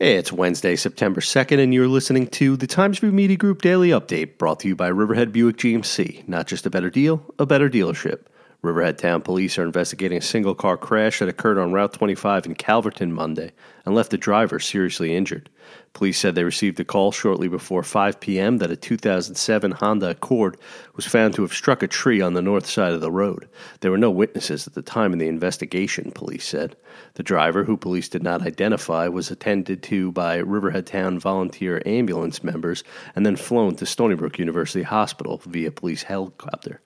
It's Wednesday, September 2nd, and you're listening to the Times Review Media Group Daily Update brought to you by Riverhead Buick GMC. Not just a better deal, a better dealership. Riverhead Town Police are investigating a single car crash that occurred on Route 25 in Calverton Monday and left the driver seriously injured. Police said they received a call shortly before 5 p.m. that a 2007 Honda Accord was found to have struck a tree on the north side of the road. There were no witnesses at the time of the investigation, police said. The driver, who police did not identify, was attended to by Riverhead Town volunteer ambulance members and then flown to Stony Brook University Hospital via police helicopter.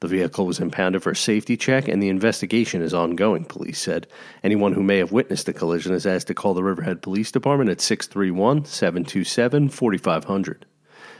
The vehicle was impounded for a safety check and the investigation is ongoing, police said. Anyone who may have witnessed the collision is asked to call the Riverhead Police Department at 631 727 4500.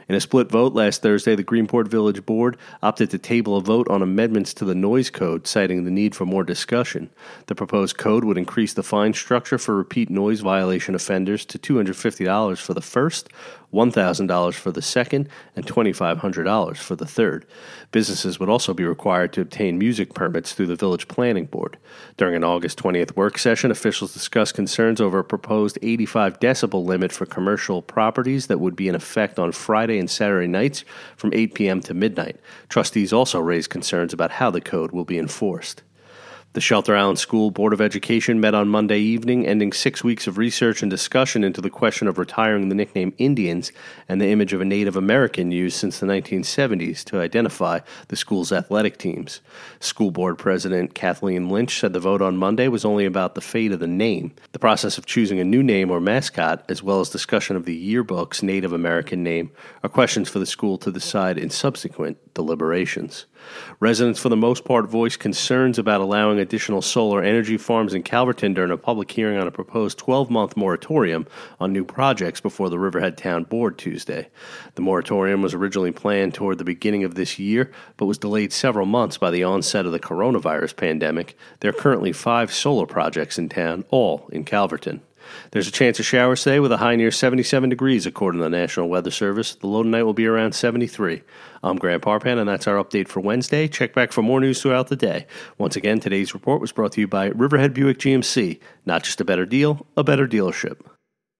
In a split vote last Thursday, the Greenport Village Board opted to table a vote on amendments to the noise code, citing the need for more discussion. The proposed code would increase the fine structure for repeat noise violation offenders to $250 for the first, $1,000 for the second, and $2,500 for the third. Businesses would also be required to obtain music permits through the Village Planning Board. During an August 20th work session, officials discussed concerns over a proposed 85 decibel limit for commercial properties that would be in effect on Friday and Saturday nights from 8 p.m. to midnight. Trustees also raised concerns about how the code will be enforced. The Shelter Island School Board of Education met on Monday evening, ending six weeks of research and discussion into the question of retiring the nickname Indians and the image of a Native American used since the 1970s to identify the school's athletic teams. School Board President Kathleen Lynch said the vote on Monday was only about the fate of the name. The process of choosing a new name or mascot, as well as discussion of the yearbook's Native American name, are questions for the school to decide in subsequent deliberations. Residents, for the most part, voiced concerns about allowing additional solar energy farms in Calverton during a public hearing on a proposed 12 month moratorium on new projects before the Riverhead Town Board Tuesday. The moratorium was originally planned toward the beginning of this year, but was delayed several months by the onset of the coronavirus pandemic. There are currently five solar projects in town, all in Calverton. There's a chance of showers today with a high near 77 degrees, according to the National Weather Service. The low tonight will be around 73. I'm Grant Parpan, and that's our update for Wednesday. Check back for more news throughout the day. Once again, today's report was brought to you by Riverhead Buick GMC. Not just a better deal, a better dealership.